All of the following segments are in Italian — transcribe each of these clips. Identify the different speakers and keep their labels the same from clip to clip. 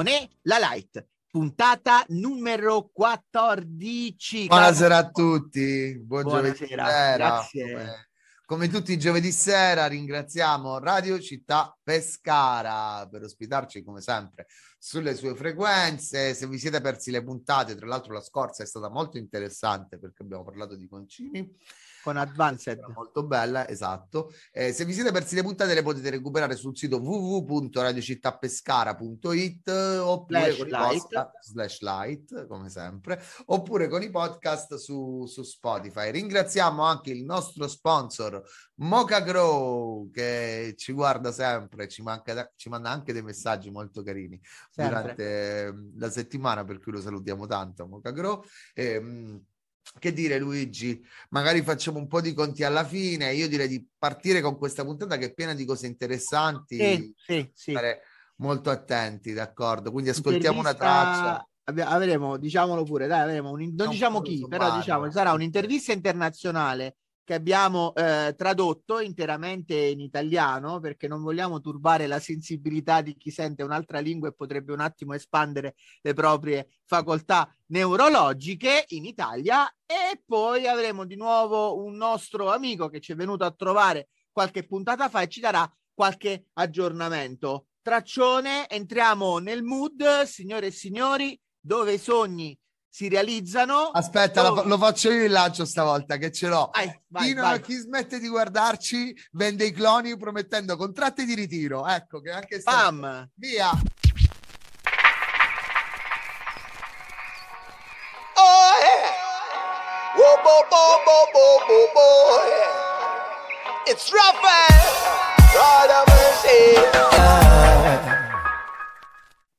Speaker 1: non è la light. Puntata numero 14.
Speaker 2: Buonasera a tutti, buon
Speaker 1: Buonasera,
Speaker 2: giovedì
Speaker 1: grazie.
Speaker 2: Come, come tutti i giovedì sera ringraziamo Radio Città Pescara per ospitarci come sempre sulle sue frequenze. Se vi siete persi le puntate, tra l'altro la scorsa è stata molto interessante perché abbiamo parlato di concimi.
Speaker 1: Con Advanced.
Speaker 2: Era molto bella, esatto. Eh, se vi siete persi le puntate le potete recuperare sul sito www.radiocittapescara.it oppure
Speaker 1: Slash
Speaker 2: con
Speaker 1: light.
Speaker 2: podcast slash light, come sempre, oppure con i podcast su, su Spotify. Ringraziamo anche il nostro sponsor Mocha Grow che ci guarda sempre, ci, manca- ci manda anche dei messaggi molto carini
Speaker 1: Sempre.
Speaker 2: durante ehm, la settimana, per cui lo salutiamo tanto, Mocha Grow. Ehm, che dire Luigi, magari facciamo un po' di conti alla fine. Io direi di partire con questa puntata che è piena di cose interessanti.
Speaker 1: Sì, sì, sì.
Speaker 2: Stare molto attenti, d'accordo? Quindi ascoltiamo una traccia.
Speaker 1: Avremo, diciamolo pure, dai, avremo un, non diciamo
Speaker 2: po'
Speaker 1: chi,
Speaker 2: sommario.
Speaker 1: però diciamo sarà un'intervista internazionale che abbiamo eh, tradotto interamente in italiano perché non vogliamo turbare la sensibilità di chi sente un'altra lingua e potrebbe un attimo espandere le proprie facoltà neurologiche in Italia e poi avremo di nuovo un nostro amico che ci è venuto a trovare qualche puntata fa e ci darà qualche aggiornamento. Traccione, entriamo nel mood, signore e signori, dove i sogni si realizzano.
Speaker 2: Aspetta,
Speaker 1: dove-
Speaker 2: lo, faccio io il lancio stavolta che ce l'ho.
Speaker 1: Vai, vai,
Speaker 2: chi, non-
Speaker 1: vai.
Speaker 2: chi smette di guardarci vende i cloni promettendo contratti di ritiro. Ecco che anche sta-
Speaker 1: Pam!
Speaker 2: via.
Speaker 3: Oh yeah. Whoa, bo, bo, bo, bo, bo, bo, yeah. It's Raphael. Lord of mercy.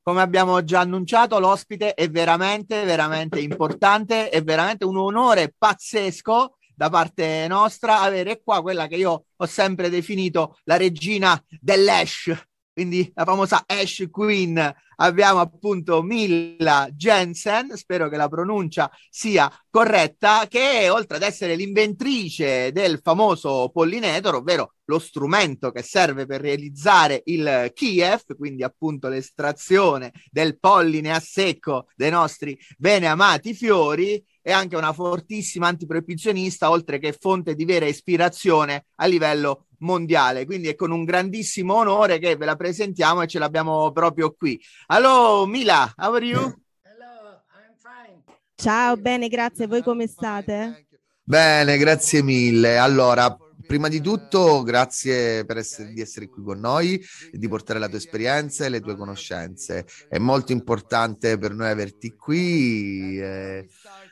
Speaker 1: Come abbiamo già annunciato, l'ospite è veramente, veramente importante, è veramente un onore pazzesco da parte nostra avere qua quella che io ho sempre definito la regina dell'Ash, quindi la famosa Ash Queen. Abbiamo appunto Milla Jensen, spero che la pronuncia sia corretta, che oltre ad essere l'inventrice del famoso pollinator, ovvero lo strumento che serve per realizzare il Kiev, quindi appunto l'estrazione del polline a secco dei nostri bene amati fiori, è anche una fortissima antiproibizionista, oltre che fonte di vera ispirazione a livello mondiale. Quindi è con un grandissimo onore che ve la presentiamo e ce l'abbiamo proprio qui. Hello Mila, how are you?
Speaker 4: Hello, I'm fine.
Speaker 5: Ciao, bene, grazie. Voi come state?
Speaker 2: Bene, grazie mille. Allora, prima di tutto, grazie per essere, di essere qui con noi e di portare la tua esperienza e le tue conoscenze. È molto importante per noi averti qui. eh.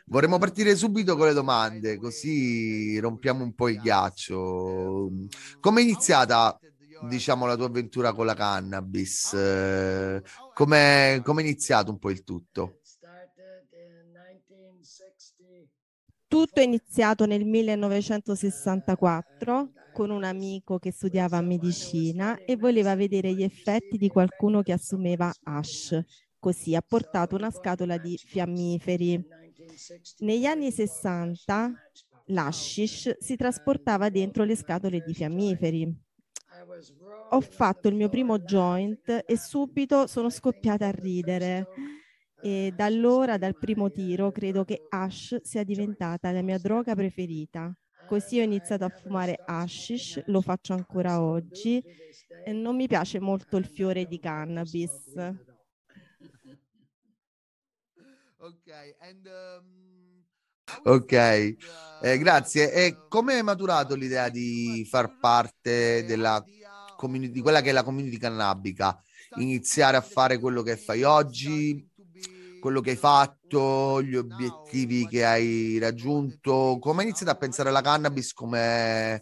Speaker 2: Vorremmo partire subito con le domande, così rompiamo un po' il ghiaccio. Come è iniziata, diciamo, la tua avventura con la cannabis? Come è iniziato un po' il tutto?
Speaker 5: Tutto è iniziato nel 1964 con un amico che studiava medicina e voleva vedere gli effetti di qualcuno che assumeva hash. Così ha portato una scatola di fiammiferi. Negli anni 60 l'hashish si trasportava dentro le scatole di fiammiferi. Ho fatto il mio primo joint e subito sono scoppiata a ridere. E da allora, dal primo tiro, credo che hash sia diventata la mia droga preferita. Così ho iniziato a fumare hashish, lo faccio ancora oggi e non mi piace molto il fiore di cannabis.
Speaker 2: Ok, Ok, eh, grazie. E come è maturato l'idea di far parte della community, quella che è la community cannabica? Iniziare a fare quello che fai oggi, quello che hai fatto, gli obiettivi che hai raggiunto? Come hai iniziato a pensare alla cannabis come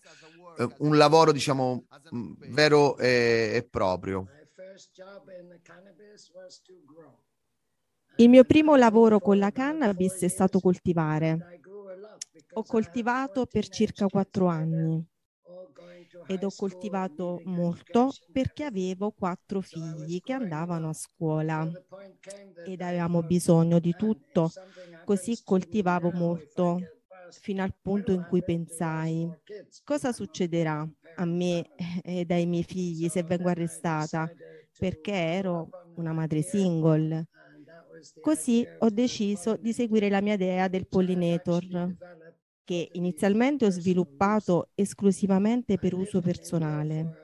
Speaker 2: eh, un lavoro, diciamo, mh, vero e, e proprio?
Speaker 5: Il mio primo lavoro con la cannabis è stato coltivare. Ho coltivato
Speaker 4: 14
Speaker 5: per circa quattro anni ed ho coltivato molto perché avevo quattro figli che andavano a scuola ed avevamo bisogno di
Speaker 4: "Man, if
Speaker 5: tutto. Così coltivavo molto fino al punto in cui pensai cosa succederà a me ed ai miei figli se vengo arrestata. perché ero una madre single. Così ho deciso di seguire la mia idea del pollinator, che inizialmente ho sviluppato esclusivamente per uso personale.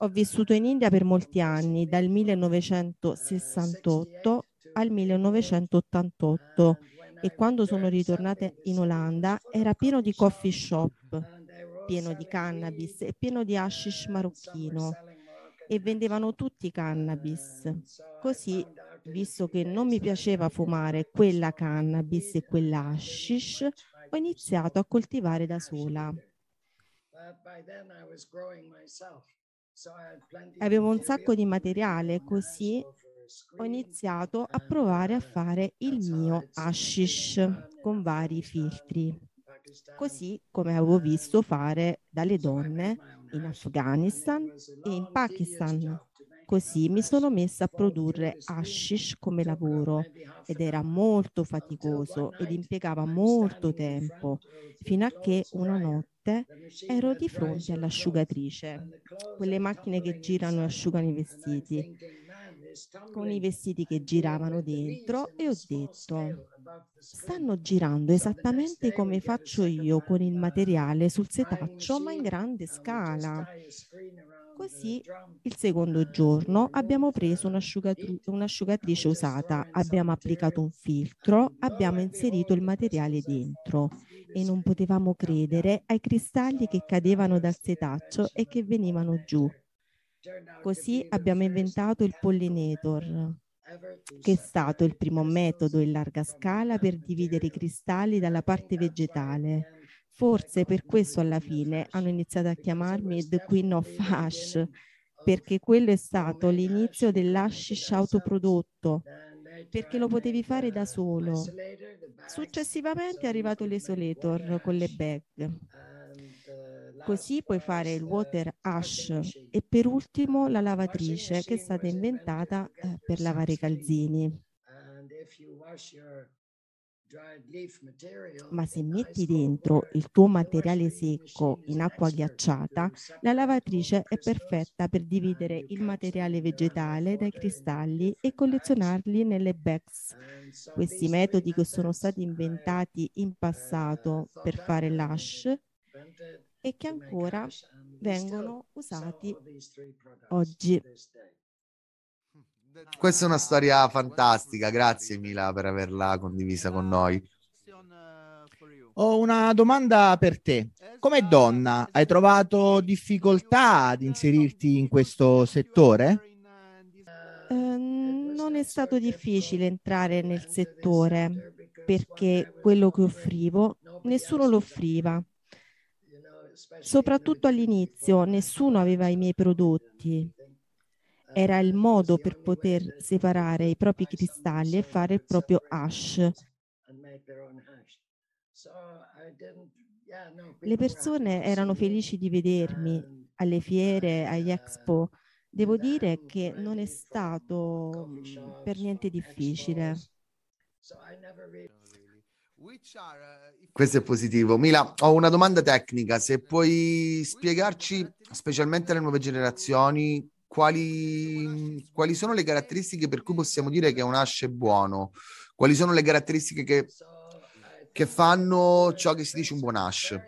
Speaker 5: Ho vissuto in India per molti anni, dal 1968 al 1988 e quando sono ritornata in Olanda era pieno di coffee shop, pieno di cannabis e pieno di hashish marocchino e vendevano tutti cannabis. Così, visto che non mi piaceva fumare quella cannabis e quella hashish, ho iniziato a coltivare da sola. Avevo un sacco di materiale, così ho iniziato a provare a fare il mio hashish con vari filtri, così come avevo visto fare dalle donne in Afghanistan e in Pakistan. Così mi sono messa a produrre hashish come lavoro ed era molto faticoso ed impiegava molto tempo, fino a che una notte ero di fronte all'asciugatrice, quelle macchine che girano e asciugano i vestiti, con i vestiti che giravano dentro e ho detto stanno girando esattamente come faccio io con il materiale sul setaccio ma in grande scala Così il secondo giorno abbiamo preso un'asciugatrice usata, abbiamo applicato un filtro, abbiamo inserito il materiale dentro e non potevamo credere ai cristalli che cadevano dal setaccio e che venivano giù. Così abbiamo inventato il pollinator, che è stato il primo metodo in larga scala per dividere i cristalli dalla parte vegetale Forse per questo alla fine hanno iniziato a chiamarmi The Queen of Hash, perché quello è stato l'inizio dell'hashish autoprodotto, perché lo potevi fare da solo. Successivamente è arrivato l'isolator con le bag. Così puoi fare il water ash e per ultimo la lavatrice che è stata inventata eh, per lavare i calzini. Ma se metti dentro il tuo materiale secco in acqua ghiacciata, la lavatrice è perfetta per dividere il materiale vegetale dai cristalli e collezionarli nelle bags. Questi metodi che sono stati inventati in passato per fare l'ash e che ancora vengono usati oggi.
Speaker 2: Questa è una storia fantastica, grazie Mila per averla condivisa con noi.
Speaker 1: Ho una domanda per te. Come donna, hai trovato difficoltà ad inserirti in questo settore?
Speaker 5: Eh, non è stato difficile entrare nel settore perché quello che offrivo nessuno lo offriva. Soprattutto all'inizio nessuno aveva i miei prodotti era il modo per poter separare i propri cristalli e fare il proprio hash. Le persone erano felici di vedermi alle fiere, agli expo. Devo dire che non è stato mm, per niente difficile.
Speaker 2: Questo è positivo. Mila, ho una domanda tecnica. Se puoi spiegarci, specialmente alle nuove generazioni, quali, quali sono le caratteristiche per cui possiamo dire che un hash è buono? Quali sono le caratteristiche che, che fanno ciò che si dice un buon hash?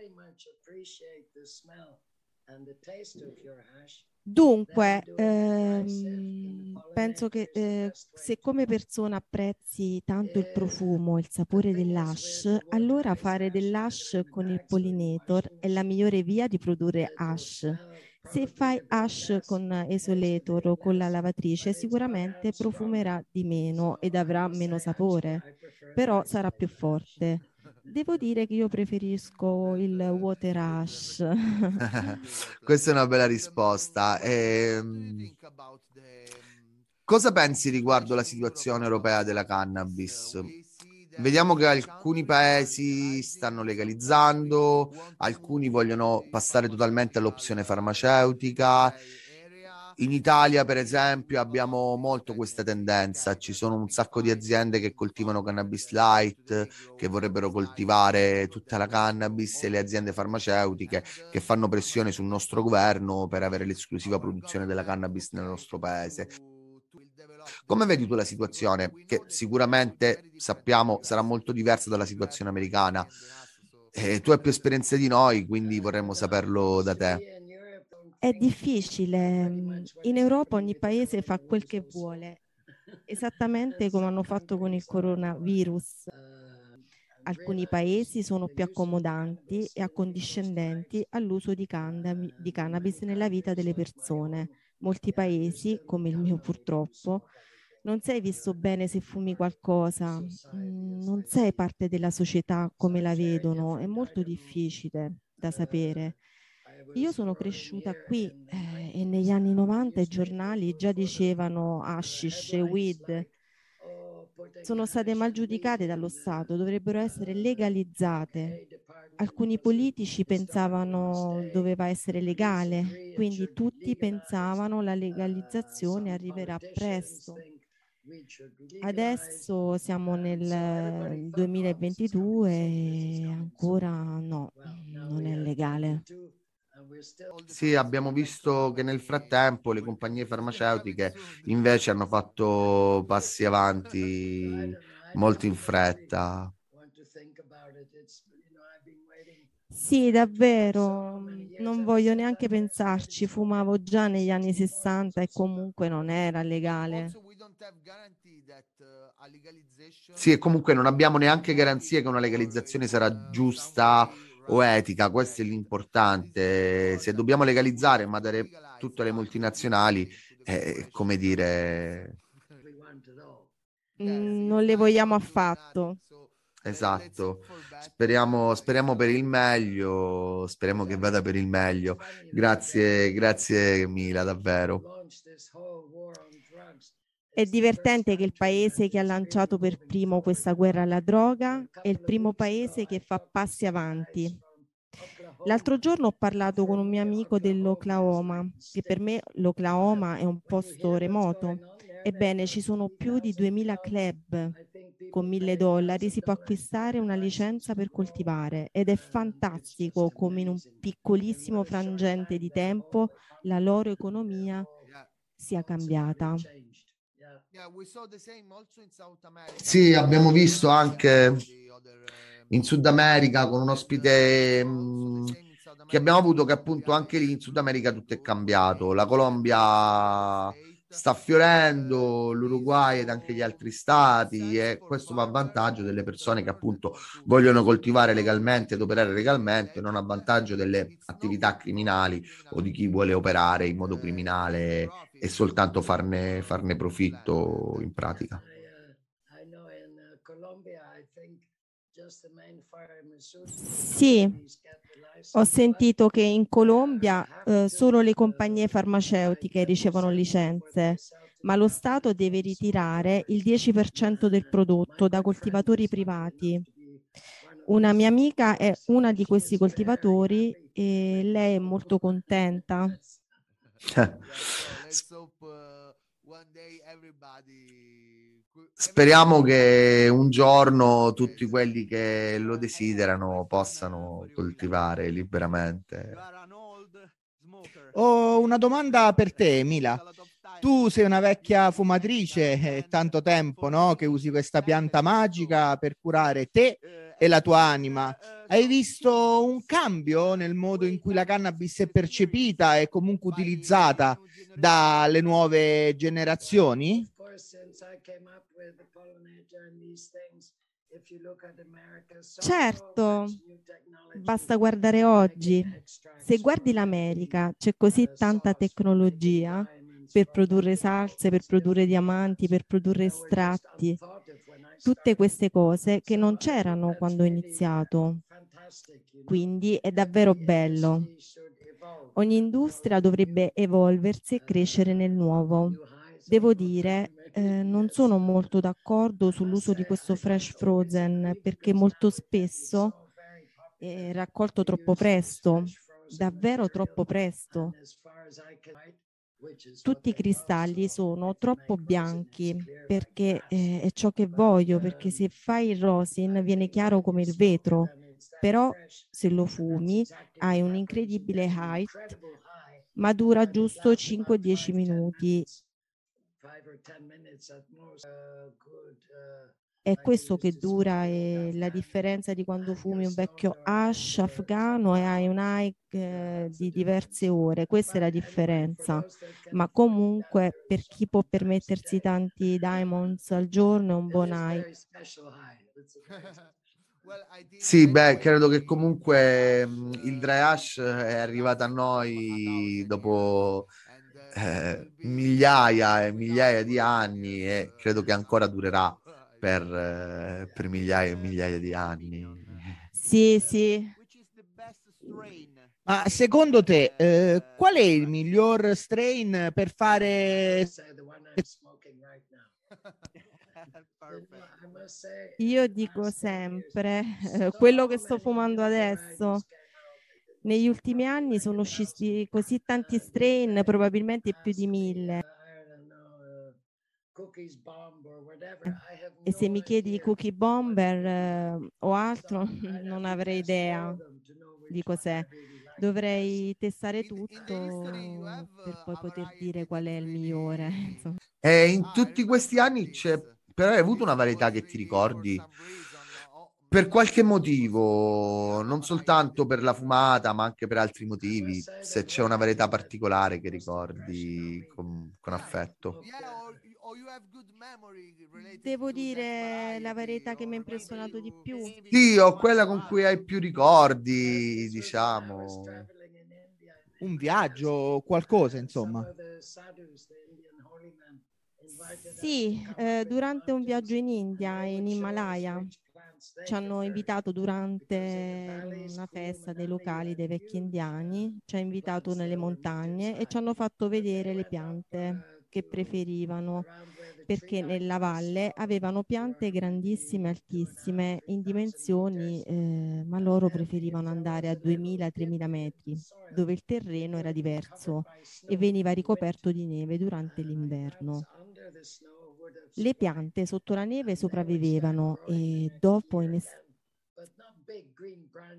Speaker 5: Dunque, ehm, penso che eh, se come persona apprezzi tanto il profumo, il sapore dell'hash, allora fare dell'hash con il pollinator è la migliore via di produrre hash se fai hash con esolator o con la lavatrice, sicuramente profumerà di meno ed avrà meno sapore, però sarà più forte. Devo dire che io preferisco il water hash.
Speaker 2: Questa è una bella risposta. Ehm, cosa pensi riguardo la situazione europea della cannabis? Vediamo che alcuni paesi stanno legalizzando, alcuni vogliono passare totalmente all'opzione farmaceutica. in Italia, per esempio, abbiamo molto questa tendenza. Ci sono un sacco di aziende che coltivano cannabis light, che vorrebbero coltivare tutta la cannabis e le aziende farmaceutiche che fanno pressione sul nostro governo per avere l'esclusiva produzione della cannabis nel nostro paese. Come vedi tu la situazione, che sicuramente sappiamo sarà molto diversa dalla situazione americana? Eh, tu hai più esperienze di noi, quindi vorremmo saperlo da te.
Speaker 5: È difficile. In Europa ogni paese fa quel che vuole, esattamente come hanno fatto con il coronavirus. Alcuni paesi sono più accomodanti e accondiscendenti all'uso di, cannab- di cannabis nella vita delle persone. Molti paesi, come il mio purtroppo, non sei visto bene se fumi qualcosa, mm, non sei parte della società come la vedono, è molto difficile da sapere. Io sono cresciuta qui eh, e negli anni 90 i giornali già dicevano hashish weed. Sono state mal giudicate dallo Stato, dovrebbero essere legalizzate. Alcuni politici pensavano doveva essere legale, quindi tutti pensavano la legalizzazione arriverà presto. Adesso siamo nel 2022 e ancora no, non è legale.
Speaker 2: Sì, abbiamo visto che nel frattempo le compagnie farmaceutiche invece hanno fatto passi avanti molto in fretta.
Speaker 5: Sì, davvero, non voglio neanche pensarci, fumavo già negli anni 60 e comunque non era legale.
Speaker 2: Sì, e comunque non abbiamo neanche garanzie che una legalizzazione sarà giusta o etica, questo è l'importante. Se dobbiamo legalizzare ma dare tutto alle multinazionali, è come dire...
Speaker 5: Mm, non le vogliamo affatto.
Speaker 2: Esatto, speriamo, speriamo per il meglio, speriamo che vada per il meglio. Grazie, grazie Mila, davvero.
Speaker 5: È divertente che il paese che ha lanciato per primo questa guerra alla droga è il primo paese che fa passi avanti. L'altro giorno ho parlato con un mio amico dell'Oklahoma, che per me l'Oklahoma è un posto remoto. Ebbene, ci sono più di 2000 club con 1000 dollari si può acquistare una licenza per coltivare ed è fantastico come in un piccolissimo frangente di tempo la loro economia sia cambiata.
Speaker 2: Sì, abbiamo visto anche in Sud America con un ospite che abbiamo avuto che appunto anche lì in Sud America tutto è cambiato. La Colombia sta fiorendo l'Uruguay ed anche gli altri stati e questo va a vantaggio delle persone che appunto vogliono coltivare legalmente ed operare legalmente, non a vantaggio delle attività criminali o di chi vuole operare in modo criminale e soltanto farne, farne profitto in pratica.
Speaker 5: Sì, ho sentito che in Colombia eh, solo le compagnie farmaceutiche ricevono licenze, ma lo Stato deve ritirare il 10% del prodotto da coltivatori privati. Una mia amica è una di questi coltivatori e lei è molto contenta.
Speaker 2: Speriamo che un giorno tutti quelli che lo desiderano possano coltivare liberamente.
Speaker 1: Ho una domanda per te, Mila. Tu sei una vecchia fumatrice, è tanto tempo no? che usi questa pianta magica per curare te e la tua anima. Hai visto un cambio nel modo in cui la cannabis è percepita e comunque utilizzata dalle nuove generazioni?
Speaker 5: Certo, basta guardare oggi. Se guardi l'America, c'è così tanta tecnologia per produrre salse, per produrre diamanti, per produrre estratti, tutte queste cose che non c'erano quando ho iniziato. Quindi è davvero bello. Ogni industria dovrebbe evolversi e crescere nel nuovo. Devo dire, eh, non sono molto d'accordo sull'uso di questo fresh frozen perché molto spesso è raccolto troppo presto, davvero troppo presto. tutti i cristalli sono troppo bianchi perché eh, è ciò che voglio, perché se fai il rosin viene chiaro come il vetro, però se lo fumi hai un incredibile height, ma dura giusto 5-10 minuti è questo che dura e la differenza di quando fumi un vecchio hash afghano e hai un hike eh, di diverse ore, questa è la differenza, ma comunque per chi può permettersi tanti diamonds al giorno è un buon hike.
Speaker 2: Sì, beh, credo che comunque mm, il dry hash è arrivato a noi dopo eh, migliaia e migliaia di anni e credo che ancora durerà per, eh, per migliaia e migliaia di anni.
Speaker 5: Sì, sì.
Speaker 1: Ma secondo te, eh, qual è il miglior strain per fare...
Speaker 5: Io dico sempre, eh, quello che sto fumando adesso, negli ultimi anni sono usciti così tanti strain, probabilmente più di mille. E se mi chiedi cookie bomber eh, o altro, non avrei idea di cos'è. Dovrei testare tutto per poi poter dire qual è il migliore.
Speaker 2: E in tutti questi anni c'è però hai avuto una varietà che ti ricordi? Per qualche motivo, non soltanto per la fumata, ma anche per altri motivi, se c'è una varietà particolare che ricordi con, con affetto.
Speaker 5: Devo dire la varietà che mi ha impressionato di più.
Speaker 2: Sì, o quella con cui hai più ricordi, diciamo.
Speaker 1: Un viaggio, qualcosa, insomma.
Speaker 5: Sì, eh, durante un viaggio in India, in Himalaya, ci hanno invitato durante una festa dei locali dei vecchi indiani, ci ha invitato nelle montagne e ci hanno fatto vedere le piante che preferivano perché nella valle avevano piante grandissime, altissime, in dimensioni, eh, ma loro preferivano andare a 2000-3000 metri, dove il terreno era diverso e veniva ricoperto di neve durante l'inverno. Le piante sotto la neve sopravvivevano e dopo in estate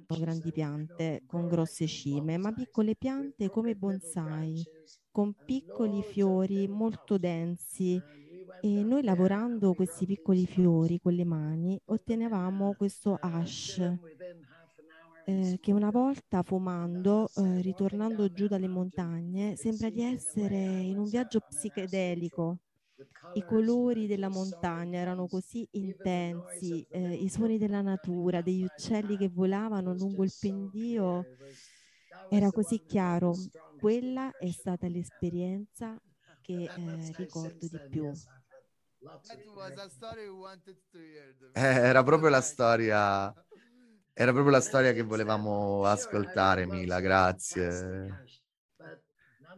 Speaker 5: grandi piante con grosse cime, ma piccole piante come bonsai, con piccoli fiori molto densi. E noi lavorando questi piccoli fiori con le mani ottenevamo questo hash eh, che una volta fumando, eh, ritornando giù dalle montagne, sembra di essere in un viaggio psichedelico i colori della montagna erano così intensi, eh, i suoni della natura, degli uccelli che volavano lungo il pendio, era così chiaro. Quella è stata l'esperienza che eh, ricordo di più.
Speaker 2: Eh, era proprio la storia era proprio la storia che volevamo ascoltare Mila grazie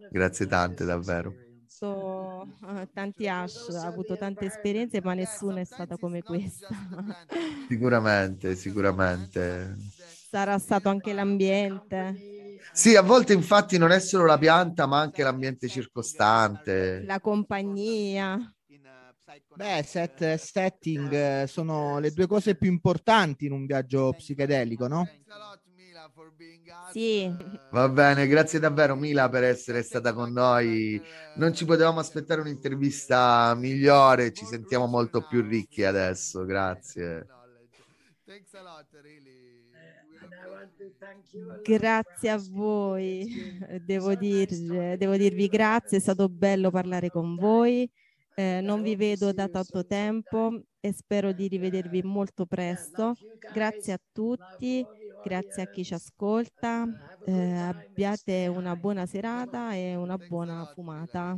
Speaker 2: grazie tante davvero
Speaker 5: visto uh, tanti hash, ha avuto tante esperienze, ma nessuna è stata come questa.
Speaker 2: sicuramente, sicuramente.
Speaker 5: Sarà stato anche l'ambiente.
Speaker 2: Sì, a volte infatti non è solo la pianta, ma anche l'ambiente circostante.
Speaker 5: La compagnia.
Speaker 1: Beh, set e setting eh, sono le due cose più importanti in un viaggio psichedelico, no?
Speaker 5: Sì.
Speaker 2: Va bene, grazie davvero Mila per essere stata con noi. Non ci potevamo aspettare un'intervista migliore, ci sentiamo molto più ricchi adesso, grazie.
Speaker 5: Grazie a voi, devo, dir, devo dirvi grazie, è stato bello parlare con voi. Eh, non vi vedo da tanto tempo e spero di rivedervi molto presto. Grazie a tutti grazie a chi ci ascolta, eh, abbiate una buona serata e una buona fumata.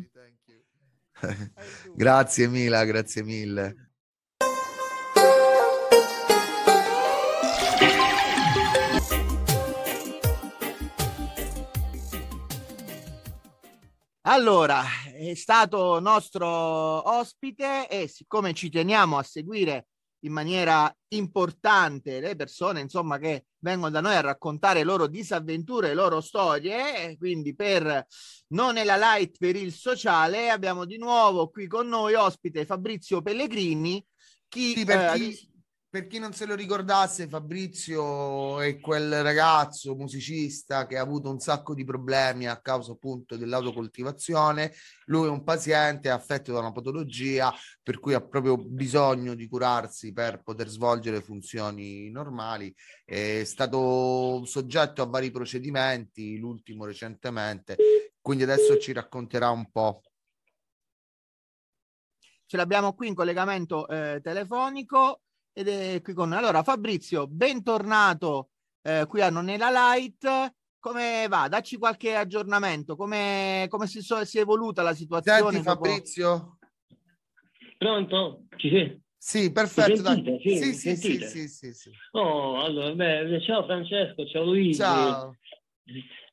Speaker 2: grazie Mila, grazie mille.
Speaker 1: Allora, è stato nostro ospite e siccome ci teniamo a seguire in maniera importante le persone, insomma, che vengono da noi a raccontare le loro disavventure, le loro storie. Quindi per Non è la light per il sociale abbiamo di nuovo qui con noi ospite Fabrizio Pellegrini. Chi,
Speaker 2: Sì, per,
Speaker 1: eh,
Speaker 2: chi, per chi non se lo ricordasse, Fabrizio è quel ragazzo musicista che ha avuto un sacco di problemi a causa appunto dell'autocoltivazione. Lui è un paziente affetto da una patologia per cui ha proprio bisogno di curarsi per poter svolgere funzioni normali. È stato soggetto a vari procedimenti, l'ultimo recentemente, quindi adesso ci racconterà un po'.
Speaker 1: ce l'abbiamo qui in collegamento eh, telefonico ed è qui con noi. Allora, Fabrizio, bentornato eh, qui a Non è la Light. Come va? Dacci qualche aggiornamento. Come, come si, so- si è evoluta la situazione?
Speaker 2: Senti
Speaker 1: dopo-
Speaker 2: Fabrizio?
Speaker 6: Pronto? Ci sei?
Speaker 2: Sì, perfetto. dai.
Speaker 6: sentite? Sì,
Speaker 2: sì, sì,
Speaker 6: sentite?
Speaker 2: sì, sì, sì.
Speaker 6: Oh, allora, beh, ciao Francesco, ciao Luigi.
Speaker 2: Ciao.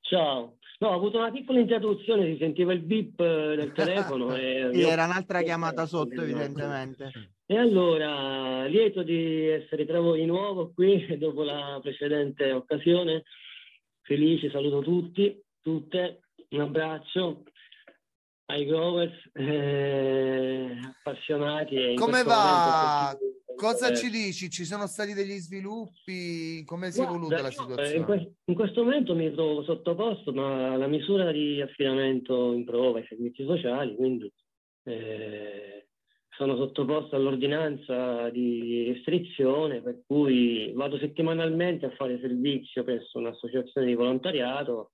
Speaker 6: Ciao. No, ho avuto una piccola interruzione, si sentiva il bip eh, del telefono. e
Speaker 1: Sì, era un'altra chiamata sotto, evidentemente.
Speaker 6: E allora, lieto di essere tra voi di nuovo qui dopo la precedente occasione. Felice, saluto tutti, tutte, un abbraccio ai growers eh, appassionati. e
Speaker 2: Come va?
Speaker 6: momento
Speaker 2: Cosa
Speaker 6: controverso.
Speaker 2: ci dici? Ci sono stati degli sviluppi? Come si è evoluta la
Speaker 6: eh, In,
Speaker 2: situazione?
Speaker 6: que- in questo momento mi trovo sottoposto ma alla misura di affidamento in prova ai servizi sociali, quindi eh, sono sottoposto all'ordinanza di restrizione, per cui vado settimanalmente a fare servizio presso un'associazione di volontariato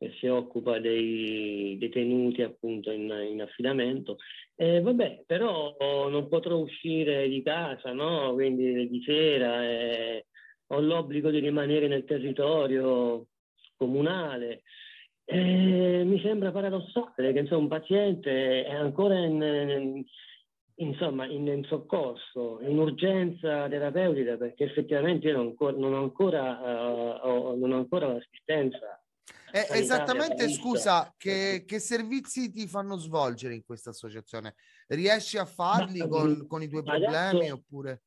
Speaker 6: che si occupa dei detenuti appunto in, in affidamento. Eh, vabbè, però non potrò uscire di casa, no? Quindi di sera eh, ho l'obbligo di rimanere nel territorio comunale. Eh, mi sembra paradossale che insomma, un paziente è ancora in, in- insomma, in, in soccorso, in urgenza terapeutica, perché effettivamente io non, non ancora, eh, ho- non ho ancora l'assistenza.
Speaker 2: Eh, esattamente, scusa, che, che servizi ti fanno svolgere in questa associazione? Riesci a farli con, con i tuoi
Speaker 6: adesso-
Speaker 2: problemi oppure?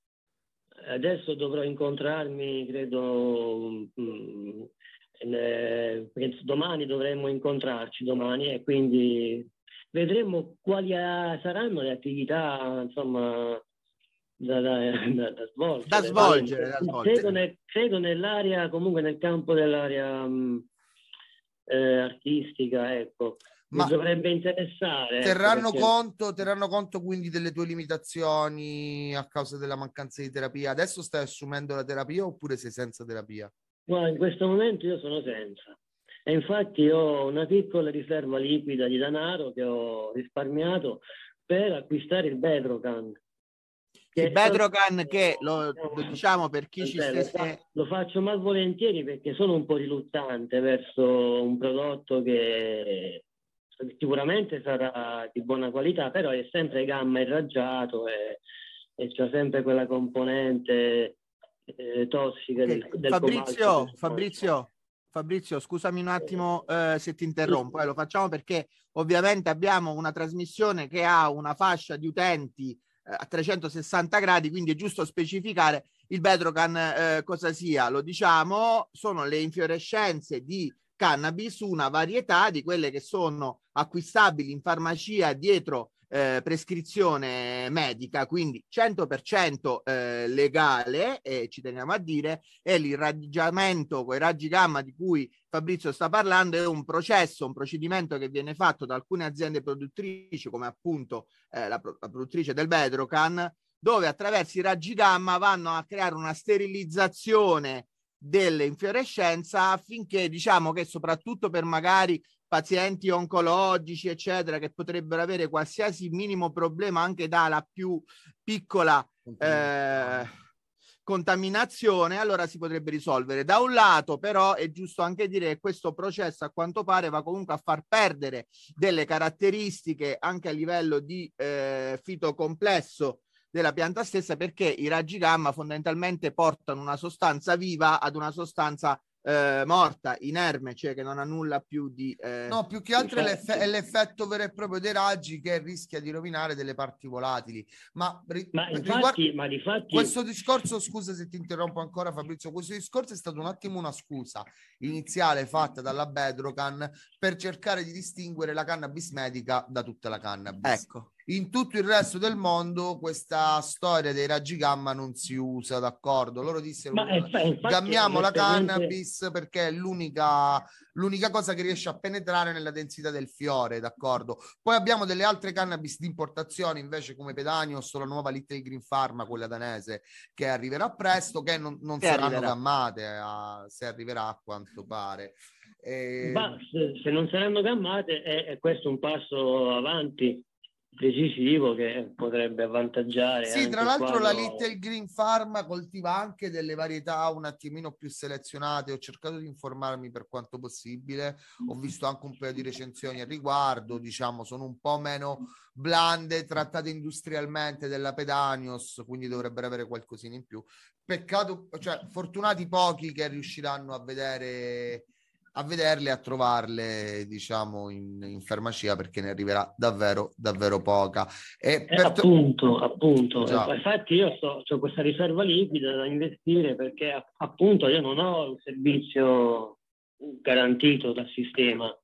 Speaker 6: Adesso dovrò incontrarmi, credo, mm, eh, penso domani dovremmo incontrarci domani e quindi vedremo quali eh, saranno le attività, insomma, da, da- da- da svolgere.
Speaker 1: Da svolgere, da svolgere.
Speaker 6: Credo, nel- credo nell'area, comunque nel campo dell'area mm, eh, artistica, ecco.
Speaker 2: Ma
Speaker 6: Mi dovrebbe interessare. ecco,
Speaker 2: terranno
Speaker 6: perché-
Speaker 2: conto, terranno conto quindi delle tue limitazioni a causa della mancanza di terapia? Adesso stai assumendo la terapia oppure sei senza terapia?
Speaker 6: Guarda, in questo momento io sono senza. E infatti ho una piccola riserva liquida di denaro che ho risparmiato per acquistare il Bedrocan.
Speaker 1: Il Bedrocan che lo, lo diciamo per chi ci stesse...
Speaker 6: lo faccio malvolentieri perché sono un po' riluttante verso un prodotto che sicuramente sarà di buona qualità, però è sempre gamma irraggiato e, e c'è sempre quella componente eh, tossica del, del
Speaker 1: Fabrizio. Fabrizio, Fabrizio, scusami un attimo eh, se ti interrompo, eh, lo facciamo perché ovviamente abbiamo una trasmissione che ha una fascia di utenti eh, a 360 gradi, quindi è giusto specificare il Bedrocan eh, cosa sia. Lo diciamo, sono le infiorescenze di cannabis, una varietà di quelle che sono acquistabili in farmacia dietro eh, prescrizione medica, quindi 100% eh, legale, e ci teniamo a dire, e l'irraggiamento con i raggi gamma di cui Fabrizio sta parlando è un processo, un procedimento che viene fatto da alcune aziende produttrici, come appunto eh, la, la produttrice del Bedrocan, dove attraverso i raggi gamma vanno a creare una sterilizzazione dell'infiorescenza affinché diciamo che soprattutto per magari pazienti oncologici eccetera che potrebbero avere qualsiasi minimo problema anche dalla più piccola eh, contaminazione allora si potrebbe risolvere. Da un lato però è giusto anche dire che questo processo a quanto pare va comunque a far perdere delle caratteristiche anche a livello di eh, fitocomplesso della pianta stessa perché i raggi gamma fondamentalmente portano una sostanza viva ad una sostanza eh, morta, inerme, cioè che non ha nulla più di... eh,
Speaker 2: No, più che altro l'eff- è l'effetto vero e proprio dei raggi che rischia di rovinare delle parti volatili. Ma, ri-
Speaker 6: Ma infatti, ma di fatti
Speaker 2: questo discorso, scusa se ti interrompo ancora Fabrizio, questo discorso è stato un attimo una scusa iniziale fatta dalla Bedrocan per cercare di distinguere la cannabis medica da tutta la cannabis.
Speaker 1: ecco.
Speaker 2: In tutto il resto del mondo questa storia dei raggi gamma non si usa, d'accordo? Loro dissero
Speaker 6: ma infa- infatti,
Speaker 2: Gammiamo la cannabis perché è l'unica, l'unica cosa che riesce a penetrare nella densità del fiore, d'accordo? Poi abbiamo delle altre cannabis di importazione, invece come Pedanios o la nuova Little Green Pharma, quella danese, che arriverà presto, che non, non
Speaker 1: Che
Speaker 2: saranno
Speaker 1: arriverà.
Speaker 2: gammate, a- se arriverà a quanto pare. E-
Speaker 6: Ma se, se non saranno gammate, è, è questo un passo avanti decisivo che potrebbe avvantaggiare.
Speaker 2: Sì, tra l'altro la
Speaker 6: quando-
Speaker 2: Little Green Pharma coltiva anche delle varietà un attimino più selezionate. Ho cercato di informarmi per quanto possibile. Ho visto anche un paio di recensioni al riguardo. Diciamo, sono un po' meno blande, trattate industrialmente della Pedanios, quindi dovrebbero avere qualcosina in più. Peccato, cioè, fortunati pochi che riusciranno a vedere a vederle, a trovarle, diciamo, in, in farmacia perché ne arriverà davvero, davvero poca. E
Speaker 6: Eh,
Speaker 2: per to-
Speaker 6: appunto, appunto. Eh, Infatti io sto, ho questa riserva liquida da investire perché appunto io non ho un servizio garantito dal sistema.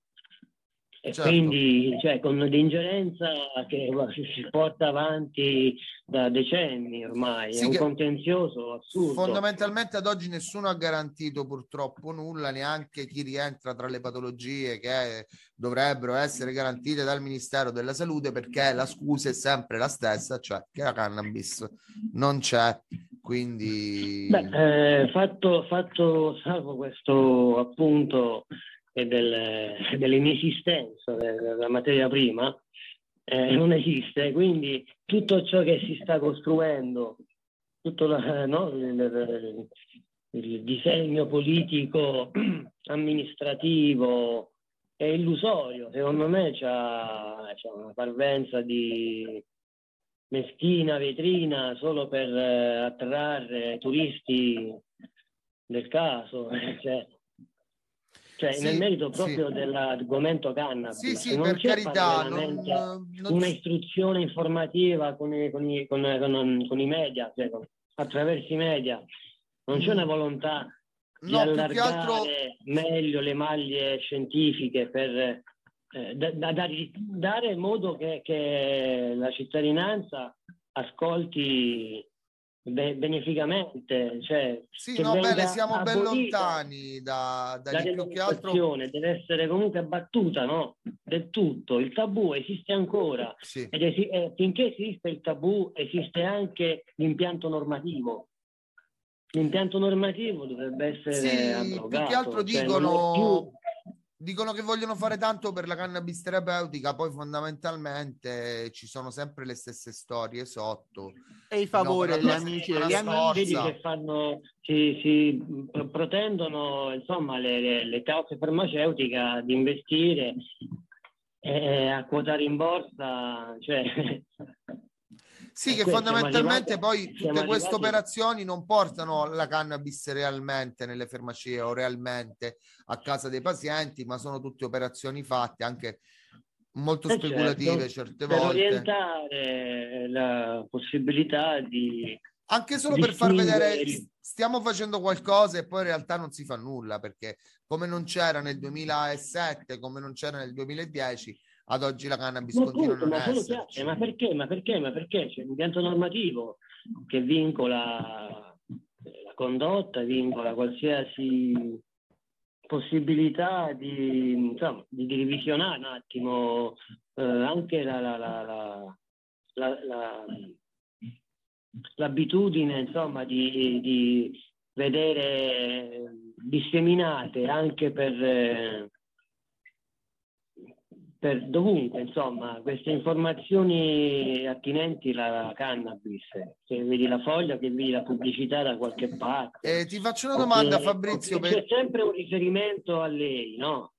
Speaker 6: E
Speaker 2: Certo.
Speaker 6: quindi cioè, con l'ingerenza che si porta avanti da decenni ormai,
Speaker 2: Sì,
Speaker 6: è un contenzioso assurdo.
Speaker 2: Fondamentalmente ad oggi nessuno ha garantito purtroppo nulla, neanche chi rientra tra le patologie che dovrebbero essere garantite dal Ministero della Salute, perché la scusa è sempre la stessa, cioè che la cannabis non c'è. Quindi
Speaker 6: Beh, eh, fatto, fatto salvo questo appunto e del- dell'inesistenza della materia prima, eh, non esiste, quindi tutto ciò che si sta costruendo, tutto la- no, il, il- disegno politico, amministrativo è illusorio, secondo me c'ha una parvenza di meschina vetrina solo per eh, attrarre turisti del caso. Cioè, cioè,
Speaker 2: Sì,
Speaker 6: nel merito
Speaker 2: sì.
Speaker 6: proprio dell'argomento cannabis.
Speaker 2: sì, sì,
Speaker 6: non
Speaker 2: per
Speaker 6: c'è
Speaker 2: carità, non, non-
Speaker 6: una istruzione informativa con i, con i- con- con- i media, cioè attraverso i media. Non c'è una volontà di
Speaker 2: no,
Speaker 6: allargare
Speaker 2: altro
Speaker 6: meglio le maglie scientifiche per eh, da- da- da- dare modo che, che la cittadinanza ascolti be- beneficamente, cioè
Speaker 2: sì, no, bene, siamo ben lontani da, da più che altro
Speaker 6: deve essere comunque abbattuta, no? Del tutto. Il tabù esiste ancora
Speaker 2: sì.
Speaker 6: ed esi- eh, finché esiste il tabù esiste anche l'impianto normativo. L'impianto normativo dovrebbe essere
Speaker 2: Sì, più
Speaker 6: abrogato.
Speaker 2: che altro
Speaker 6: cioè
Speaker 2: dicono,
Speaker 6: più-
Speaker 2: dicono che vogliono fare tanto per la cannabis terapeutica, poi fondamentalmente ci sono sempre le stesse storie sotto.
Speaker 1: E i favori
Speaker 2: No,
Speaker 1: degli
Speaker 2: però
Speaker 1: amici
Speaker 2: scorsa-
Speaker 1: amici.
Speaker 6: Che fanno, si, si pro- protendono insomma, le, le, le cause farmaceutiche di investire e a quotare in borsa, cioè,
Speaker 2: Sì, che fondamentalmente
Speaker 6: siamo
Speaker 2: poi
Speaker 6: arrivati-
Speaker 2: tutte
Speaker 6: siamo
Speaker 2: queste
Speaker 6: arrivati-
Speaker 2: operazioni non portano la cannabis realmente nelle farmacie o realmente a casa dei pazienti, ma sono tutte operazioni fatte anche molto
Speaker 6: Eh
Speaker 2: speculative
Speaker 6: certo,
Speaker 2: certe
Speaker 6: per
Speaker 2: volte.
Speaker 6: orientare la possibilità di
Speaker 2: Anche solo per far vedere stiamo facendo qualcosa e poi in realtà non si fa nulla perché come non c'era nel 2007, come non c'era nel 2010, ad oggi la cannabis
Speaker 6: Ma
Speaker 2: continua a
Speaker 6: appunto,
Speaker 2: non
Speaker 6: ma chiaro, ma perché? Ma perché? Ma perché? C'è un impianto normativo che vincola la condotta, vincola qualsiasi possibilità di, insomma, di, revisionare un attimo eh, anche la, la- la- la- la- la- l'abitudine insomma, di, di vedere disseminate anche per, eh, per dovunque, insomma, queste informazioni attinenti alla cannabis, che vedi la foglia, che vedi la pubblicità da qualche parte.
Speaker 2: Eh, ti faccio una domanda
Speaker 6: Oppure-
Speaker 2: Fabrizio.
Speaker 6: oppure
Speaker 2: per-
Speaker 6: C'è sempre un riferimento a lei, no?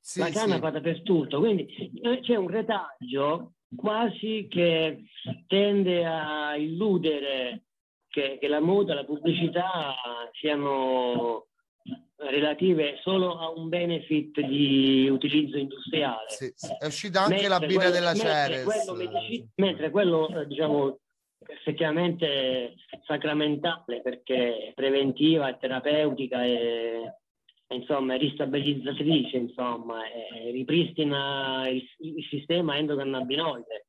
Speaker 2: Sì,
Speaker 6: la canna
Speaker 2: sì.
Speaker 6: dappertutto, quindi eh, c'è un retaggio quasi che tende a illudere che, che la moda, la pubblicità siano relative solo a un benefit di utilizzo industriale.
Speaker 2: Sì, sì. È uscita anche mentre la birra della
Speaker 6: mentre
Speaker 2: Ceres.
Speaker 6: Quello medici- mentre quello, eh, diciamo, effettivamente sacramentale perché preventiva e terapeutica e insomma è ristabilizzatrice insomma e ripristina il, il sistema endocannabinoide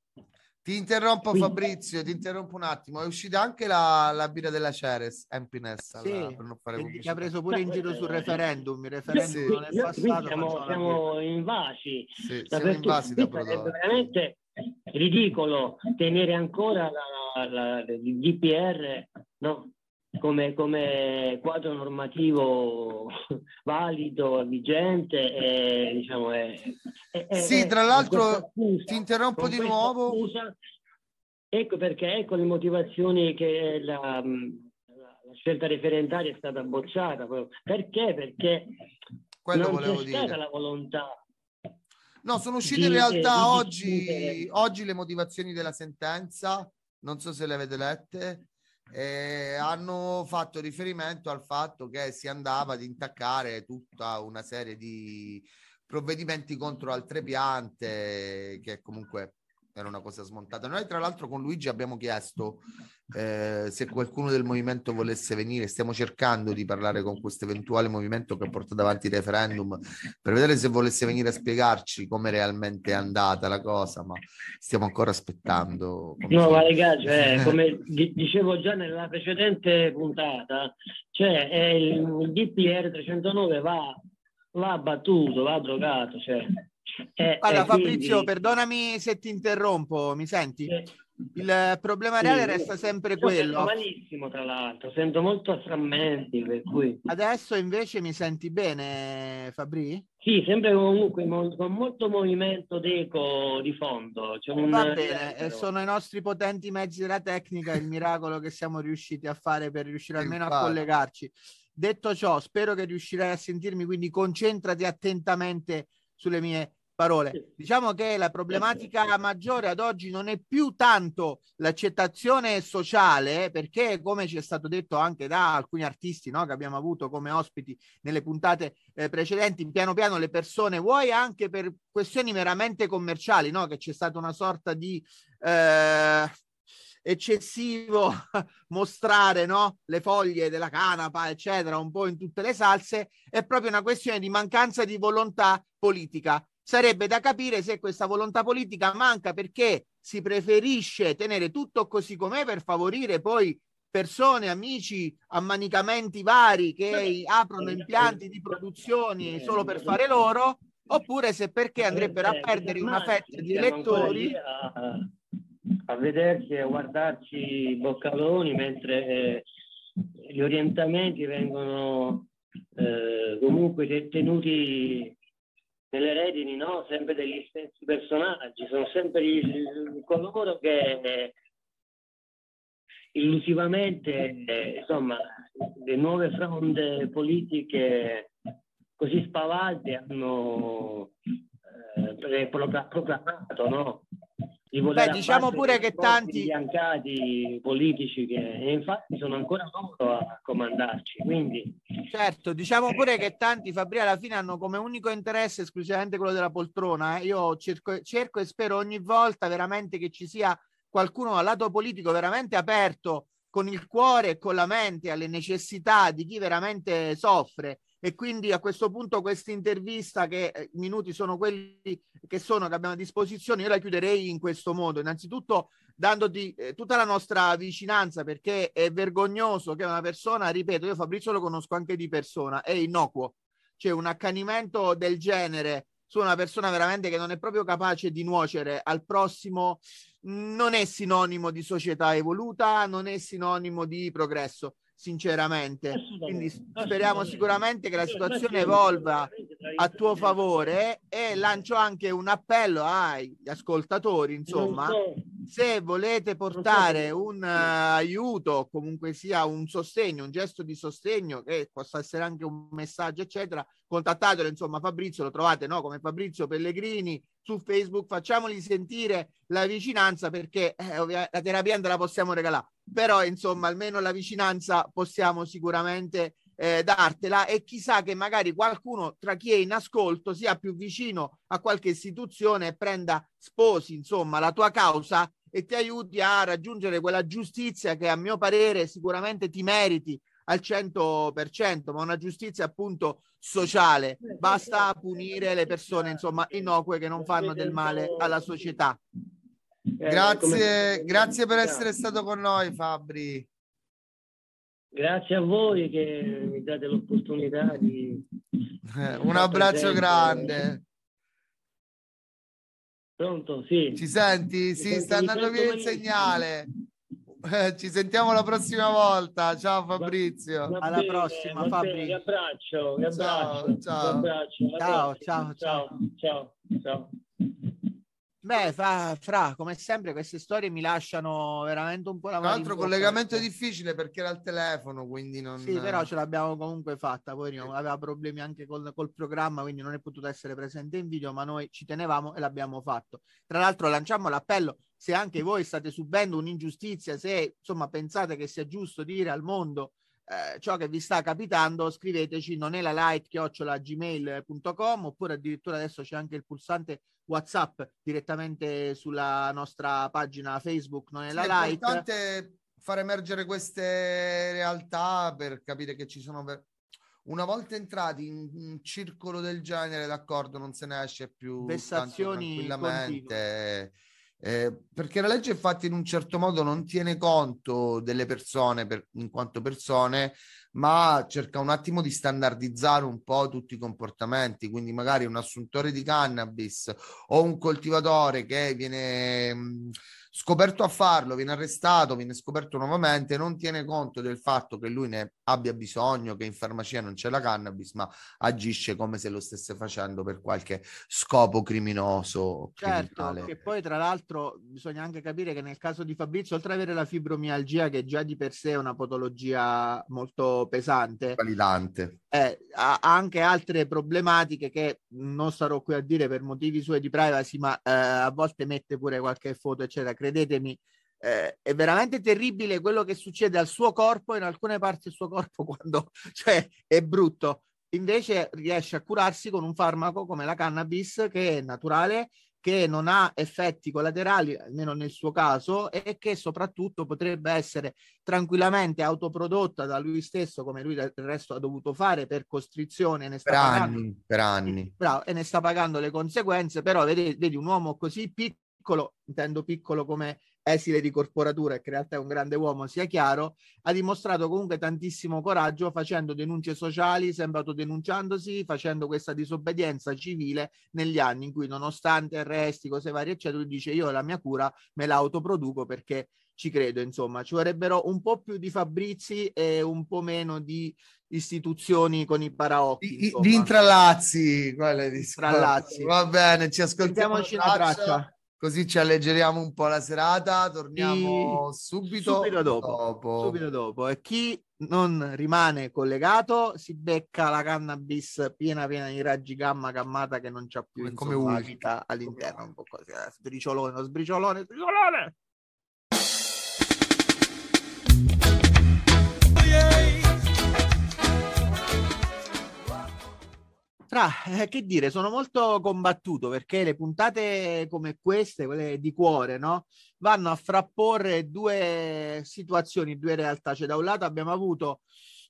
Speaker 2: ti interrompo Quindi... Fabrizio, ti interrompo un attimo. È uscita anche la, la birra della Ceres, Empiness,
Speaker 1: sì, per non fare che ha preso pure in giro sul referendum. Il referendum sì. non è passato.
Speaker 6: Siamo, siamo invasi.
Speaker 2: Sì, siamo invasi da prodotto.
Speaker 6: È veramente ridicolo tenere ancora la, la, il DPR no? Come, come, quadro normativo valido, vigente e diciamo è,
Speaker 2: è, sì, tra l'altro accusa, ti interrompo di nuovo. Accusa,
Speaker 6: ecco perché ecco le motivazioni che la, la scelta referendaria è stata bocciata. Perché? Perché Quello non c'è dire. stata la volontà
Speaker 2: No, sono uscite in realtà oggi, oggi, le motivazioni della sentenza, non so se le avete lette, eh, hanno fatto riferimento al fatto che si andava ad intaccare tutta una serie di provvedimenti contro altre piante che comunque era una cosa smontata. Noi tra l'altro con Luigi abbiamo chiesto eh, se qualcuno del movimento volesse venire, stiamo cercando di parlare con questo eventuale movimento che ha portato avanti il referendum per vedere se volesse venire a spiegarci come realmente è andata la cosa, ma stiamo ancora aspettando.
Speaker 6: No, ma ragazzi, cioè, come dicevo già nella precedente puntata, cioè il, il DPR 309 va, va battuto, va drogato, cioè
Speaker 1: eh, Guarda, Fabrizio, quindi... perdonami se ti interrompo, mi senti? Eh, il problema reale sì, resta sempre quello.
Speaker 6: Sento malissimo, tra l'altro, sento molto a frammenti. Per cui...
Speaker 1: Adesso invece mi senti bene, Fabri?
Speaker 6: Sì, sempre comunque con molto movimento d'eco di fondo. C'è un...
Speaker 1: Va bene, eh, sono i nostri potenti mezzi della tecnica, il miracolo che siamo riusciti a fare per riuscire almeno a collegarci. Detto ciò, spero che riuscirai a sentirmi, quindi concentrati attentamente sulle mie parole. Diciamo che la problematica maggiore ad oggi non è più tanto l'accettazione sociale, perché come ci è stato detto anche da alcuni artisti no, che abbiamo avuto come ospiti nelle puntate eh, precedenti, piano piano le persone, vuoi anche per questioni meramente commerciali, no, che c'è stata una sorta di... Eh, eccessivo mostrare no? le foglie della canapa, eccetera, un po' in tutte le salse, è proprio una questione di mancanza di volontà politica sarebbe da capire se questa volontà politica manca perché si preferisce tenere tutto così com'è per favorire poi persone, amici, ammanicamenti vari che aprono impianti di produzioni solo per fare loro, oppure se perché andrebbero a perdere una fetta di elettori.
Speaker 6: A, a vederci e a guardarci i boccaloni mentre eh, gli orientamenti vengono eh, comunque tenuti nelle redini no? sempre degli stessi personaggi, sono sempre gli, coloro che eh, illusivamente, eh, insomma, le nuove fronde politiche così spavalte hanno eh, proclamato, no?
Speaker 1: Di voler Beh, diciamo pure che tanti
Speaker 6: biancati politici che infatti sono ancora loro a comandarci quindi
Speaker 1: certo diciamo pure che tanti Fabri alla fine hanno come unico interesse esclusivamente quello della poltrona eh. io cerco, cerco e spero ogni volta veramente che ci sia qualcuno al lato politico veramente aperto con il cuore e con la mente alle necessità di chi veramente soffre e quindi a questo punto questa intervista che eh, minuti sono quelli che sono che abbiamo a disposizione io la chiuderei in questo modo. Innanzitutto dandoti eh, tutta la nostra vicinanza perché è vergognoso che una persona ripeto io Fabrizio lo conosco anche di persona è innocuo. C'è un accanimento del genere su una persona veramente che non è proprio capace di nuocere al prossimo non è sinonimo di società evoluta non è sinonimo di progresso sinceramente. Quindi speriamo sicuramente che la situazione evolva a tuo favore e lancio anche un appello agli ascoltatori, insomma, se volete portare un uh, aiuto, comunque sia un sostegno, un gesto di sostegno che possa essere anche un messaggio, eccetera, contattatelo, insomma, Fabrizio lo trovate, no? Come Fabrizio Pellegrini su Facebook, facciamogli sentire la vicinanza perché eh, la terapia non la possiamo regalare però insomma almeno la vicinanza possiamo sicuramente eh, dartela e chissà che magari qualcuno tra chi è in ascolto sia più vicino a qualche istituzione e prenda sposi insomma la tua causa e ti aiuti a raggiungere quella giustizia che a mio parere sicuramente ti meriti al 100%, ma una giustizia appunto sociale. Basta punire le persone, insomma, innocue che non fanno del male alla società.
Speaker 2: Eh, grazie, grazie per essere stato con noi, Fabri.
Speaker 6: Grazie a voi che mi date l'opportunità di...
Speaker 2: Un abbraccio grande.
Speaker 6: Pronto? Sì.
Speaker 2: Ci senti? Sì, sta andando via il segnale. Ci sentiamo la prossima volta. Ciao Fabrizio.
Speaker 1: Va, va Alla bene, prossima, Fabrizio.
Speaker 6: Vi abbraccio, vi abbraccio.
Speaker 2: Ciao,
Speaker 6: abbraccio.
Speaker 1: ciao, ciao, ciao,
Speaker 6: ciao, ciao.
Speaker 1: Beh, fra, fra, come sempre queste storie mi lasciano veramente un po' la
Speaker 2: mano. Tra l'altro collegamento difficile perché era al telefono, quindi non...
Speaker 1: Sì, però ce l'abbiamo comunque fatta, poi aveva problemi anche col, col, programma, quindi non è potuto essere presente in video, ma noi ci tenevamo e l'abbiamo fatto. Tra l'altro lanciamo l'appello, se anche voi state subendo un'ingiustizia, se insomma pensate che sia giusto dire al mondo eh, ciò che vi sta capitando, scriveteci non è la light chiocciola gmail.com oppure addirittura adesso c'è anche il pulsante WhatsApp direttamente sulla nostra pagina Facebook, non è la light. È
Speaker 2: importante far emergere queste realtà per capire che ci sono una volta entrati in un circolo del genere, d'accordo, non se ne esce più
Speaker 1: vessazioni tranquillamente.
Speaker 2: Eh, perché la legge infatti in un certo modo non tiene conto delle persone per, in quanto persone, ma cerca un attimo di standardizzare un po' tutti i comportamenti, quindi magari un assuntore di cannabis o un coltivatore che viene mh, scoperto a farlo, viene arrestato, viene scoperto nuovamente, non tiene conto del fatto che lui ne abbia bisogno, che in farmacia non c'è la cannabis, ma agisce come se lo stesse facendo per qualche scopo criminoso.
Speaker 1: Certo, che poi tra l'altro bisogna anche capire che nel caso di Fabrizio, oltre ad avere la fibromialgia, che già di per sé è una patologia molto pesante,
Speaker 2: validante,
Speaker 1: eh, ha anche altre problematiche che non starò qui a dire per motivi suoi di privacy, ma eh, a volte mette pure qualche foto, eccetera. Credetemi, eh, è veramente terribile quello che succede al suo corpo in alcune parti del suo corpo quando cioè, è brutto. Invece riesce a curarsi con un farmaco come la cannabis che è naturale, che non ha effetti collaterali, almeno nel suo caso, e che soprattutto potrebbe essere tranquillamente autoprodotta da lui stesso, come lui del resto ha dovuto fare per costrizione. Ne sta
Speaker 2: per
Speaker 1: pagando,
Speaker 2: anni, per anni.
Speaker 1: Bravo, e ne sta pagando le conseguenze, però vedi, vedi un uomo così piccolo, intendo piccolo come esile di corporatura e che in realtà è un grande uomo, sia chiaro, ha dimostrato comunque tantissimo coraggio facendo denunce sociali, sempre autodenunciandosi, facendo questa disobbedienza civile negli anni in cui nonostante arresti, cose varie, eccetera, lui dice io la mia cura me la autoproduco perché ci credo, insomma, ci vorrebbero un po' più di Fabrizi e un po' meno di istituzioni con i paraocchi.
Speaker 2: Di, di intrallazzi, quelle di
Speaker 1: intrallazzi.
Speaker 2: Va bene, ci ascoltiamo.
Speaker 1: Sentiamoci una traccia.
Speaker 2: Così ci alleggeriamo un po' la serata, torniamo sì, subito,
Speaker 1: subito dopo, dopo. Subito dopo. E chi non rimane collegato si becca la cannabis piena piena di raggi gamma cammata che non c'ha più
Speaker 2: come, come
Speaker 1: vita all'interno, un po' così, eh, sbriciolone, sbriciolone, sbriciolone. Fra, eh, che dire, sono molto combattuto perché le puntate come queste, quelle di cuore, no? Vanno a frapporre due situazioni, due realtà. Cioè, da un lato abbiamo avuto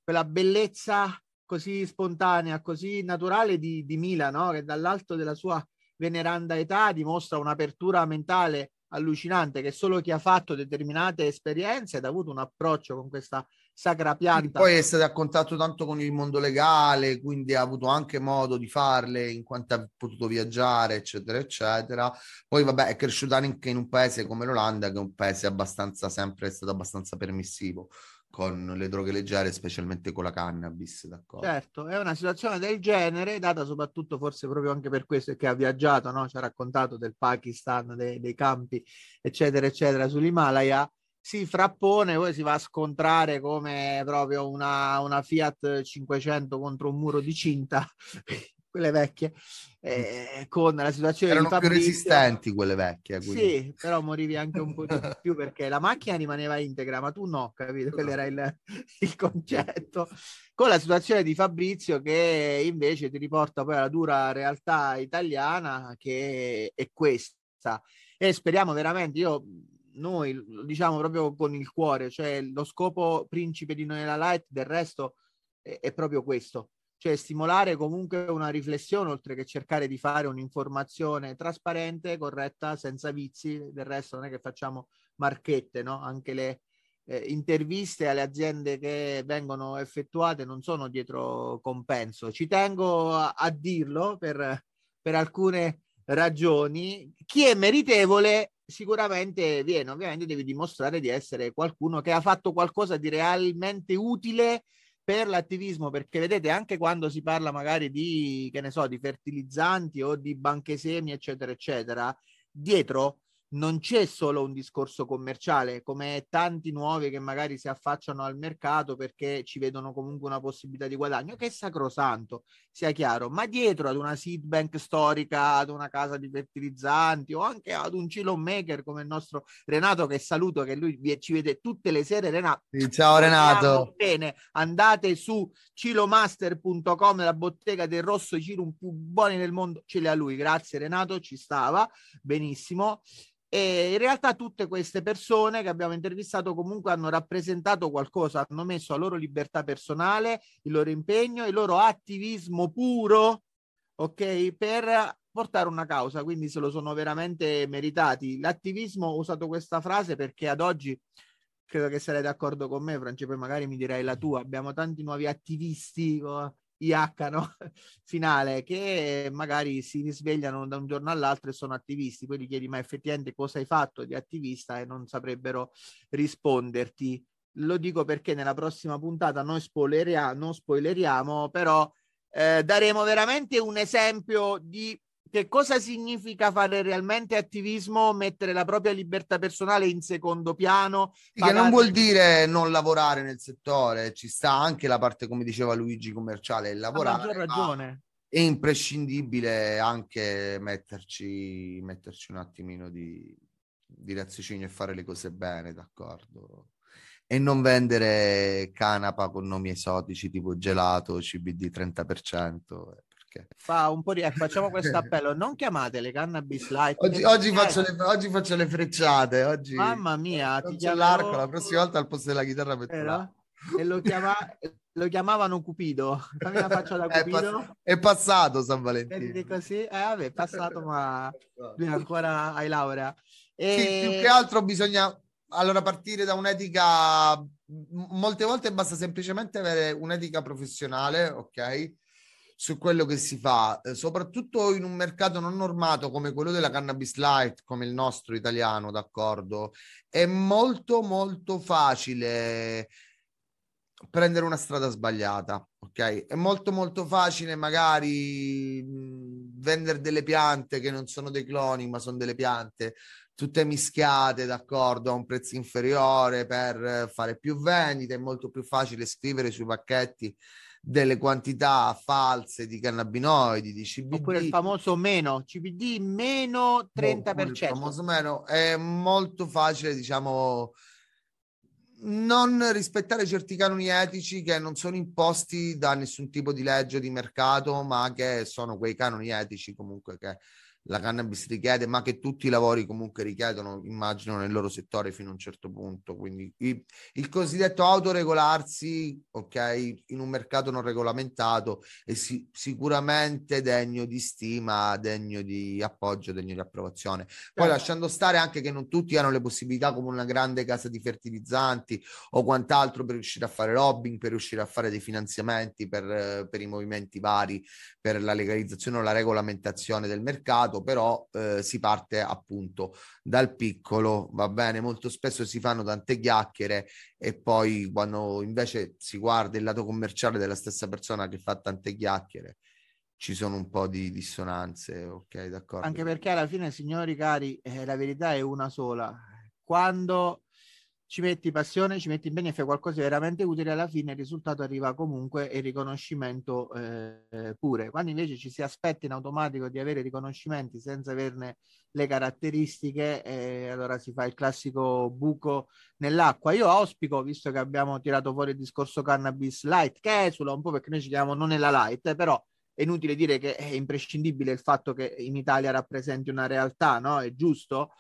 Speaker 1: quella bellezza così spontanea, così naturale di, di Mila, no? Che dall'alto della sua veneranda età dimostra un'apertura mentale allucinante che solo chi ha fatto determinate esperienze ed ha avuto un approccio con questa sacra pianta.
Speaker 2: Poi è stato a contatto tanto con il mondo legale, quindi ha avuto anche modo di farle in quanto ha potuto viaggiare, eccetera, eccetera. Poi, vabbè, è cresciuta anche in un paese come l'Olanda, che è un paese abbastanza sempre stato abbastanza permissivo con le droghe leggere, specialmente con la cannabis. D'accordo?
Speaker 1: Certo, è una situazione del genere, data soprattutto forse proprio anche per questo che ha viaggiato, no? ci ha raccontato del Pakistan, dei, dei campi, eccetera, eccetera, sull'Himalaya si frappone, poi si va a scontrare come proprio una, una Fiat 500 contro un muro di cinta. quelle vecchie, eh, con la situazione
Speaker 2: Erano
Speaker 1: di Fabrizio.
Speaker 2: più resistenti quelle vecchie. Quindi.
Speaker 1: Sì, però morivi anche un po' di più perché la macchina rimaneva integra, ma tu no, capito? Quello era il, il concetto. Con la situazione di Fabrizio che invece ti riporta poi alla dura realtà italiana che è questa. E speriamo veramente, io noi lo diciamo proprio con il cuore, cioè lo scopo principe di Noela Light del resto è, è proprio questo, cioè stimolare comunque una riflessione oltre che cercare di fare un'informazione trasparente, corretta, senza vizi, del resto non è che facciamo marchette, no? Anche le eh, interviste alle aziende che vengono effettuate non sono dietro compenso. Ci tengo a, a dirlo per, per alcune ragioni. Chi è meritevole sicuramente viene, ovviamente devi dimostrare di essere qualcuno che ha fatto qualcosa di realmente utile per l'attivismo, perché vedete anche quando si parla magari di, che ne so, di fertilizzanti o di banche semi, eccetera, eccetera, dietro non c'è solo un discorso commerciale, come tanti nuovi che magari si affacciano al mercato perché ci vedono comunque una possibilità di guadagno, che è sacrosanto, sia chiaro, ma dietro ad una seed bank storica, ad una casa di fertilizzanti o anche ad un chilo maker come il nostro Renato, che saluto, che lui ci vede tutte le sere. Renato,
Speaker 2: ciao Renato.
Speaker 1: Bene, andate su cilomaster.com, la bottega del rosso Cirum più buoni del mondo, ce li ha lui. Grazie Renato, ci stava benissimo. E in realtà tutte queste persone che abbiamo intervistato comunque hanno rappresentato qualcosa, hanno messo la loro libertà personale, il loro impegno, il loro attivismo puro, ok, per portare una causa, quindi se lo sono veramente meritati. L'attivismo, ho usato questa frase perché ad oggi credo che sarai d'accordo con me, Francesco, poi magari mi direi la tua, abbiamo tanti nuovi attivisti IH no? finale che magari si risvegliano da un giorno all'altro e sono attivisti, poi gli chiedi ma effettivamente cosa hai fatto di attivista e non saprebbero risponderti. Lo dico perché nella prossima puntata noi spoileriamo, non spoileriamo, però eh, daremo veramente un esempio di che cosa significa fare realmente attivismo, mettere la propria libertà personale in secondo piano?
Speaker 2: Che non vuol dire non lavorare nel settore, ci sta anche la parte, come diceva Luigi, commerciale, il lavorare.
Speaker 1: Ha ragione.
Speaker 2: È imprescindibile anche metterci, metterci un attimino di, di raziocinio e fare le cose bene, d'accordo? E non vendere canapa con nomi esotici tipo gelato, CBD 30%
Speaker 1: Fa un po' di... Eh, facciamo questo appello, non chiamate le cannabis light.
Speaker 2: Oggi, oggi, faccio, le, oggi faccio, le, frecciate, oggi...
Speaker 1: Mamma mia,
Speaker 2: ti chiamo... l'arco, la prossima volta al posto della chitarra metto
Speaker 1: E lo, chiama... lo chiamavano Cupido. Fammi la faccia da Cupido.
Speaker 2: È, pass- è passato San Valentino.
Speaker 1: così? Eh vabbè, è passato, ma lui ancora hai laurea. E...
Speaker 2: Sì, più che altro bisogna allora partire da un'etica molte volte basta semplicemente avere un'etica professionale ok su quello che si fa, eh, soprattutto in un mercato non normato come quello della cannabis light, come il nostro italiano, d'accordo? È molto molto facile prendere una strada sbagliata, ok? È molto molto facile magari vendere delle piante che non sono dei cloni, ma sono delle piante tutte mischiate, d'accordo, a un prezzo inferiore per fare più vendite, è molto più facile scrivere sui pacchetti delle quantità false di cannabinoidi, di CBD.
Speaker 1: Oppure il famoso meno, CBD meno 30%.
Speaker 2: Boh, il famoso meno è molto facile, diciamo, non rispettare certi canoni etici che non sono imposti da nessun tipo di legge di mercato, ma che sono quei canoni etici comunque che la cannabis richiede, ma che tutti i lavori comunque richiedono, immagino, nel loro settore fino a un certo punto. Quindi il, il cosiddetto autoregolarsi, ok, in un mercato non regolamentato è si, sicuramente degno di stima, degno di appoggio, degno di approvazione. Poi eh. lasciando stare anche che non tutti hanno le possibilità come una grande casa di fertilizzanti o quant'altro per riuscire a fare lobbying, per riuscire a fare dei finanziamenti per, per i movimenti vari, per la legalizzazione o la regolamentazione del mercato passato, però eh, si parte appunto dal piccolo, va bene, molto spesso si fanno tante chiacchiere e poi quando invece si guarda il lato commerciale della stessa persona che fa tante chiacchiere, ci sono un po' di dissonanze, ok, d'accordo.
Speaker 1: Anche perché alla fine, signori cari, eh, la verità è una sola. Quando ci metti passione, ci metti impegno e fai qualcosa di veramente utile, alla fine il risultato arriva comunque e il riconoscimento eh, pure. Quando invece ci si aspetta in automatico di avere riconoscimenti senza averne le caratteristiche, eh, allora si fa il classico buco nell'acqua. Io auspico, visto che abbiamo tirato fuori il discorso cannabis light, che esula un po' perché noi ci chiamiamo non nella light, eh, però è inutile dire che è imprescindibile il fatto che in Italia rappresenti una realtà, no? È giusto?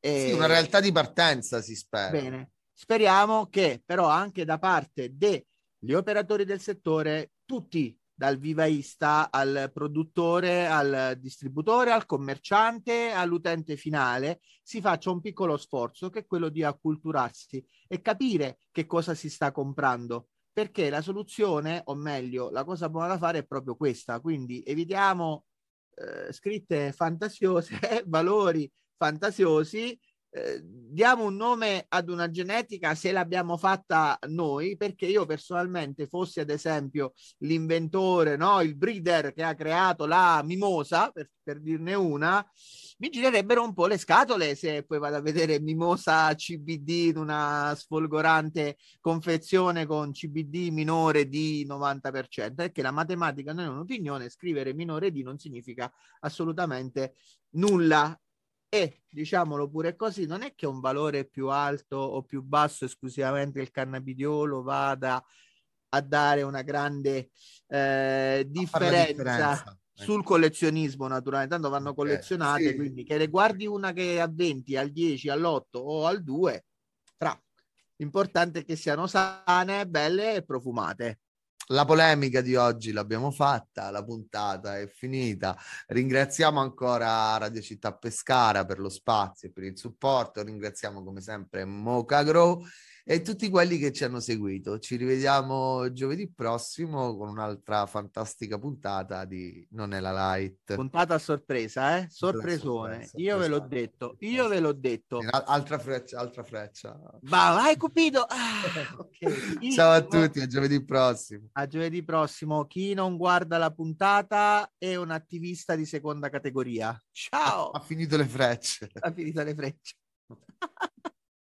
Speaker 2: Sì, una realtà di partenza si spera.
Speaker 1: Bene, speriamo che però anche da parte degli operatori del settore, tutti dal vivaista al produttore, al distributore, al commerciante, all'utente finale, si faccia un piccolo sforzo che è quello di acculturarsi e capire che cosa si sta comprando. Perché la soluzione, o meglio, la cosa buona da fare è proprio questa. Quindi evitiamo eh, scritte fantasiose, valori fantasiosi eh, diamo un nome ad una genetica se l'abbiamo fatta noi, perché io personalmente fossi ad esempio l'inventore, no? il breeder che ha creato la mimosa, per, per dirne una, mi girerebbero un po' le scatole se poi vado a vedere mimosa CBD in una sfolgorante confezione con CBD minore di 90%, perché la matematica non è un'opinione, scrivere minore di non significa assolutamente nulla e diciamolo pure così, non è che un valore più alto o più basso esclusivamente il cannabidiolo vada a dare una grande eh, differenza, differenza, sul ecco. collezionismo naturalmente, tanto vanno collezionate, sì. quindi che le guardi una che è a 20, al 10, all'8 o al 2, fra. L'importante è che siano sane, belle e profumate.
Speaker 2: La polemica di oggi l'abbiamo fatta, la puntata è finita. Ringraziamo ancora Radio Città Pescara per lo spazio e per il supporto. Ringraziamo come sempre Moca Grow e tutti quelli che ci hanno seguito. Ci rivediamo giovedì prossimo con un'altra fantastica puntata di Non è la Light.
Speaker 1: Puntata a sorpresa, eh? Sorpresone. Io ve l'ho detto, io ve l'ho detto.
Speaker 2: Altra freccia, altra freccia.
Speaker 1: Va, vai Cupido. Ah,
Speaker 2: okay. Ciao a tutti, a giovedì prossimo.
Speaker 1: A giovedì prossimo. Chi non guarda la puntata è un attivista di seconda categoria. Ciao.
Speaker 2: Ha, ha finito le frecce.
Speaker 1: Ha finito le frecce.